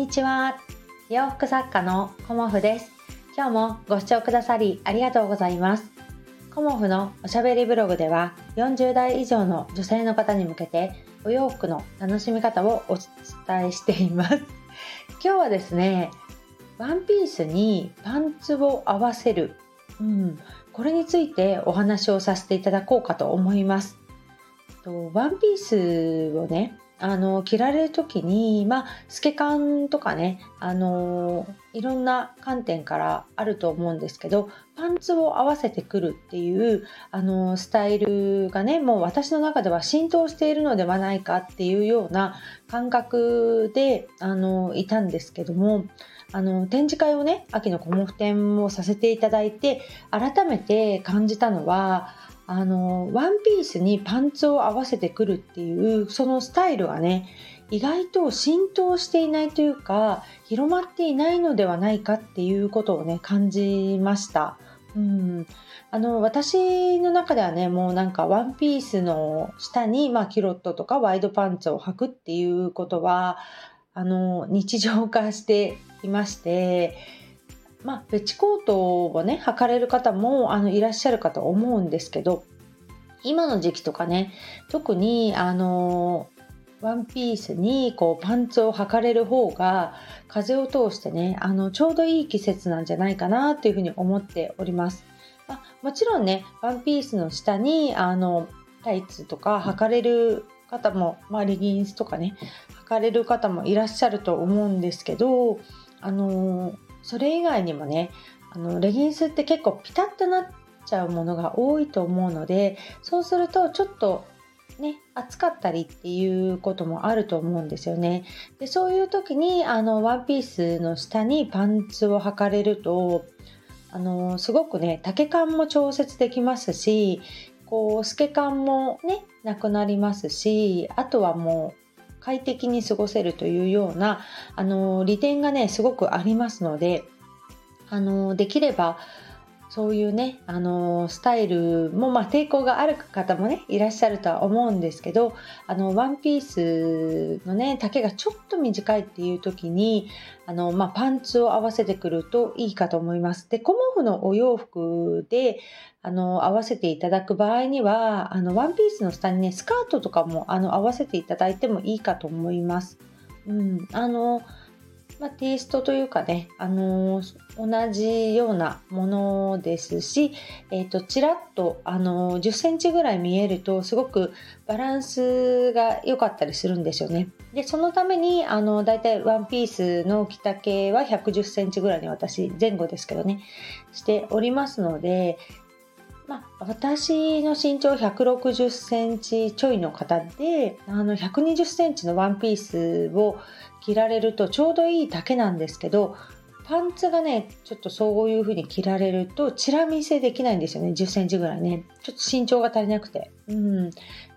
にちは。洋服作家のコモフです。今日もご視聴くださりありがとうございます。コモフのおしゃべりブログでは40代以上の女性の方に向けてお洋服の楽しみ方をお伝えしています。今日はですねワンピースにパンツを合わせる、うん、これについてお話をさせていただこうかと思います。ワンピースをねあの着られる時にまあ透け感とかねあのいろんな観点からあると思うんですけどパンツを合わせてくるっていうあのスタイルがねもう私の中では浸透しているのではないかっていうような感覚であのいたんですけどもあの展示会をね秋のコモフ展をさせていただいて改めて感じたのはあのワンピースにパンツを合わせてくるっていうそのスタイルがね意外と浸透していないというか広まっていないのではないかっていうことをね感じました。うん、あの私の中ではねもうなんかワンピースの下に、まあ、キロットとかワイドパンツを履くっていうことはあの日常化していましてまあ、ペチコートをね履かれる方もあのいらっしゃるかと思うんですけど今の時期とかね特にあのワンピースにこうパンツを履かれる方が風を通してねあのちょうどいい季節なんじゃないかなっていうふうに思っております。まあ、もちろんねワンピースの下にあのタイツとか履かれる方も、まあ、レギンスとかね履かれる方もいらっしゃると思うんですけどあのそれ以外にもねあのレギンスって結構ピタッとなっちゃうものが多いと思うのでそうするとちょっとね、暑かったりっていうこともあると思うんですよね。でそういう時にあのワンピースの下にパンツを履かれるとあのすごくね丈感も調節できますしこう透け感もねなくなりますしあとはもう快適に過ごせるというようなあの利点がねすごくありますのであのできればそういうね、あのスタイルも、まあ、抵抗がある方もねいらっしゃるとは思うんですけどあのワンピースのね丈がちょっと短いっていう時にあの、まあ、パンツを合わせてくるといいかと思います。でコモフのお洋服であの合わせていただく場合にはあのワンピースの下にねスカートとかもあの合わせていただいてもいいかと思います。うん、あのまあ、テイストというかね、あのー、同じようなものですし、えーと、ちらっと、あのー、10センチぐらい見えるとすごくバランスが良かったりするんですよね。でそのためにあのだいたいワンピースの着丈は110センチぐらいに私前後ですけどねしておりますのでまあ、私の身長160センチちょいの方であの120センチのワンピースを着られるとちょうどいい丈なんですけどパンツがねちょっとそういう風に着られるとチラ見せできないんですよね。1 0センチぐらいね。ちょっと身長が足りなくて。うん。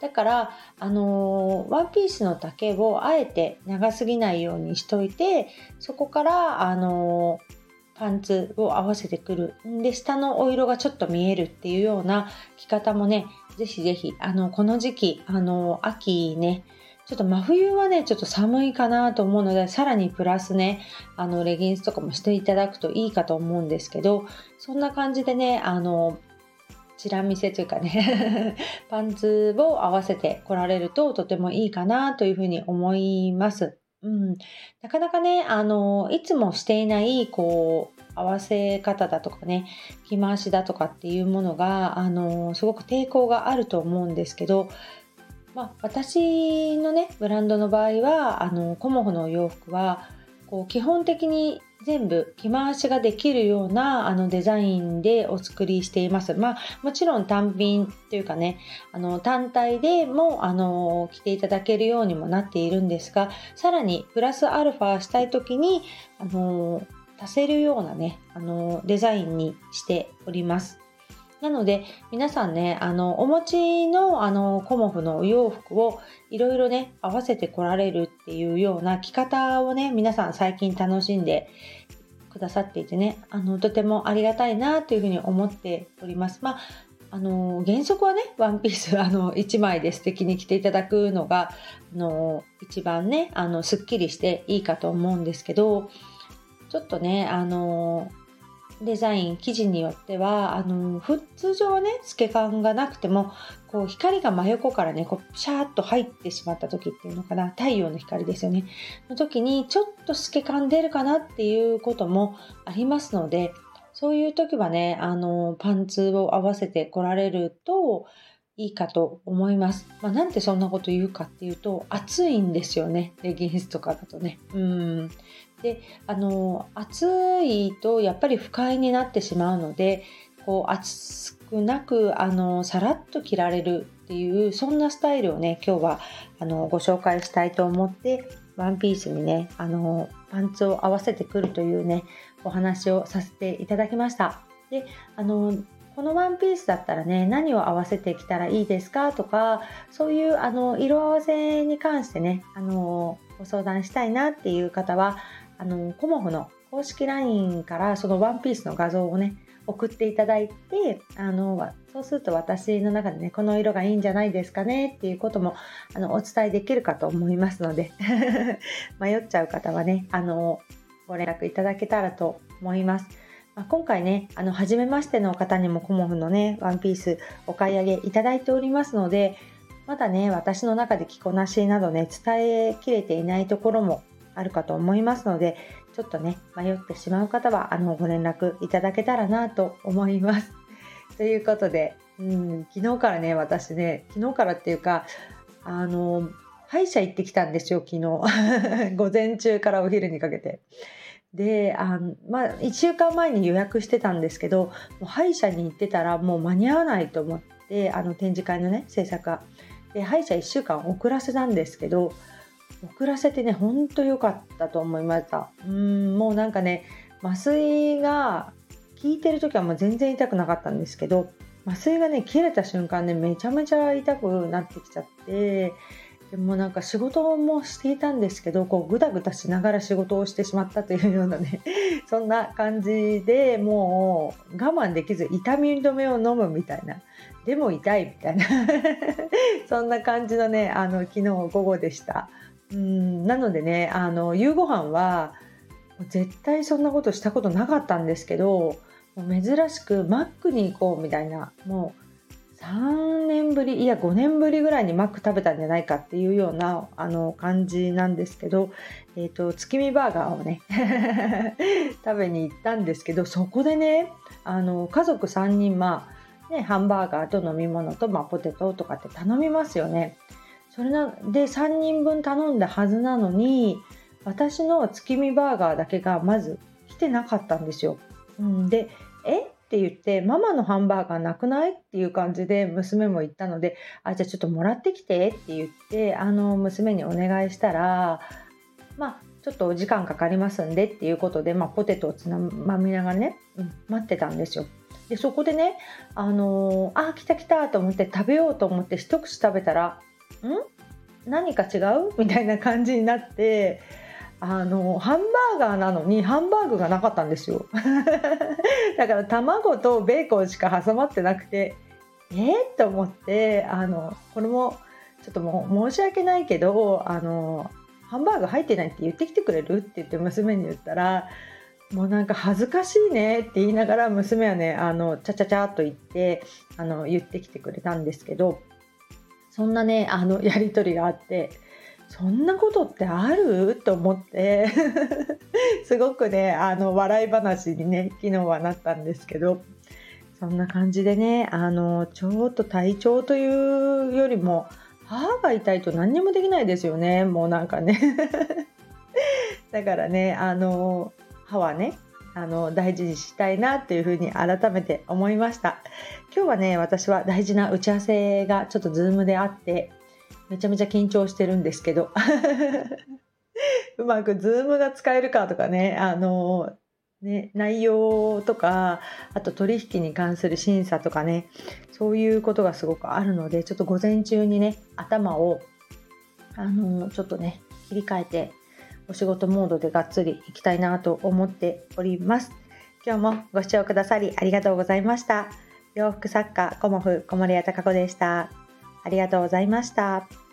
だからあのー、ワンピースの丈をあえて長すぎないようにしといてそこからあのーパンツを合わせてくる。で、下のお色がちょっと見えるっていうような着方もね、ぜひぜひ、あの、この時期、あの、秋ね、ちょっと真冬はね、ちょっと寒いかなと思うので、さらにプラスね、あの、レギンスとかもしていただくといいかと思うんですけど、そんな感じでね、あの、チラ見せというかね パンツを合わせて来られるととてもいいかなというふうに思います。うん、なかなかね、あの、いつもしていない、こう、合わせ方だとかね、着回しだとかっていうものが、あの、すごく抵抗があると思うんですけど、まあ、私のね、ブランドの場合は、あの、コモホのお洋服は、こう、基本的に全部着回しができるようなあのデザインでお作りしています。まあもちろん単品というかね、あの単体でもあの着ていただけるようにもなっているんですが、さらにプラスアルファしたい時にあの足せるようなね、あのデザインにしております。なので皆さんねあのお持ちのあのコモフのお洋服をいろいろね合わせてこられるっていうような着方をね皆さん最近楽しんでくださっていてねあのとてもありがたいなというふうに思っております。まああの原則はねワンピース あの1枚で素敵に着ていただくのがあの一番ねあのすっきりしていいかと思うんですけどちょっとねあのデザイン生地によってはあの普通常はね透け感がなくてもこう光が真横からねこうシャーッと入ってしまった時っていうのかな太陽の光ですよねの時にちょっと透け感出るかなっていうこともありますのでそういう時はね、あの、パンツを合わせて来られるといいかと思います。まあ、なんでそんなこと言うかっていうと、暑いんですよね。レギンスとかだとね。うん。で、あの、暑いとやっぱり不快になってしまうので、こう、暑くなく、あの、さらっと着られるっていう、そんなスタイルをね、今日は、あの、ご紹介したいと思って、ワンピースにね、あの、パンツを合わせてくるというね、お話をさせていただきました。で、あの、このワンピースだったらね、何を合わせてきたらいいですか？とか、そういうあの色合わせに関してね、あの、ご相談したいなっていう方は、あの、コモフの公式 LINE からそのワンピースの画像をね、送っていただいてあのそうすると私の中でねこの色がいいんじゃないですかねっていうこともあのお伝えできるかと思いますので 迷っちゃう方はねあのご連絡いただけたらと思います。ま、今回ね、あの、初めましての方にもコモフのね、ワンピースお買い上げいただいておりますので、まだね、私の中で着こなしなどね、伝えきれていないところもあるかと思いますので、ちょっとね、迷ってしまう方は、あの、ご連絡いただけたらなと思います。ということで、うん、昨日からね、私ね、昨日からっていうか、あの、歯医者行ってきたんですよ、昨日。午前中からお昼にかけて。であのまあ、1週間前に予約してたんですけどもう歯医者に行ってたらもう間に合わないと思ってあの展示会のね制作がで歯医者1週間遅らせたんですけど遅らせてねほんと良かったと思いました。うんもうなんかね麻酔が効いてる時はもう全然痛くなかったんですけど麻酔がね切れた瞬間ねめちゃめちゃ痛くなってきちゃってでもなんか仕事もしていたんですけどこうぐだぐだしながら仕事をしてしまったというようなね そんな感じでもう我慢できず痛み止めを飲むみたいな。でも痛いみたいな。そんな感じのねあの昨日午後でした。うんなのでねあの夕ご飯は絶対そんなことしたことなかったんですけど珍しくマックに行こうみたいなもう3年ぶりいや5年ぶりぐらいにマック食べたんじゃないかっていうようなあの感じなんですけど、えーと、月見バーガーをね 食べに行ったんですけどそこでねあの家族3人まあねハンバーガーと飲み物と、まあ、ポテトとかって頼みますよね。それなで3人分頼んだはずなのに私の月見バーガーだけがまず来てなかったんですよ。うん、でえ？って言ってママのハンバーガーなくない？っていう感じで娘も言ったのであじゃあちょっともらってきてって言ってあの娘にお願いしたらまあちょっとお時間かかりますんでっていうことで、まあ、ポテトをつまみながらね、うん、待ってたんですよ。でそこでねあのー、あ来た来たと思って食べようと思って一口食べたら何か違う？みたいな感じになってあのハンバーガーなのにハンバーグがなかったんですよ。だから卵とベーコンしか挟まってなくてえー、と思ってあのこれもちょっともう申し訳ないけどあのハンバーグ入ってないって言ってきてくれる？って言って娘に言ったらもうなんか恥ずかしいねって言いながら娘はねあのちゃちゃちゃっと言ってあの言ってきてくれたんですけどそんなねあの やり取りがあってそんなことってある？と思って。すごくねあの笑い話にね昨日はなったんですけど。そんな感じでねあのちょっと体調というよりも歯が痛いと何にもできないですよね。もうなんかね。だからねあの歯はねあの大事にしたいなっていうふうに改めて思いました。今日はね私は大事な打ち合わせがちょっとズームであってめちゃめちゃ緊張してるんですけどうまくズームが使えるかとかねあのね内容とかあと取引に関する審査とかねそういうことがすごくあるのでちょっと午前中にね頭をあのちょっとね切り替えてお仕事モードでがっつりいきたいなと思っております。今日もご視聴くださりありがとうございました。洋服作家コモフ小森屋隆子でした。ありがとうございました。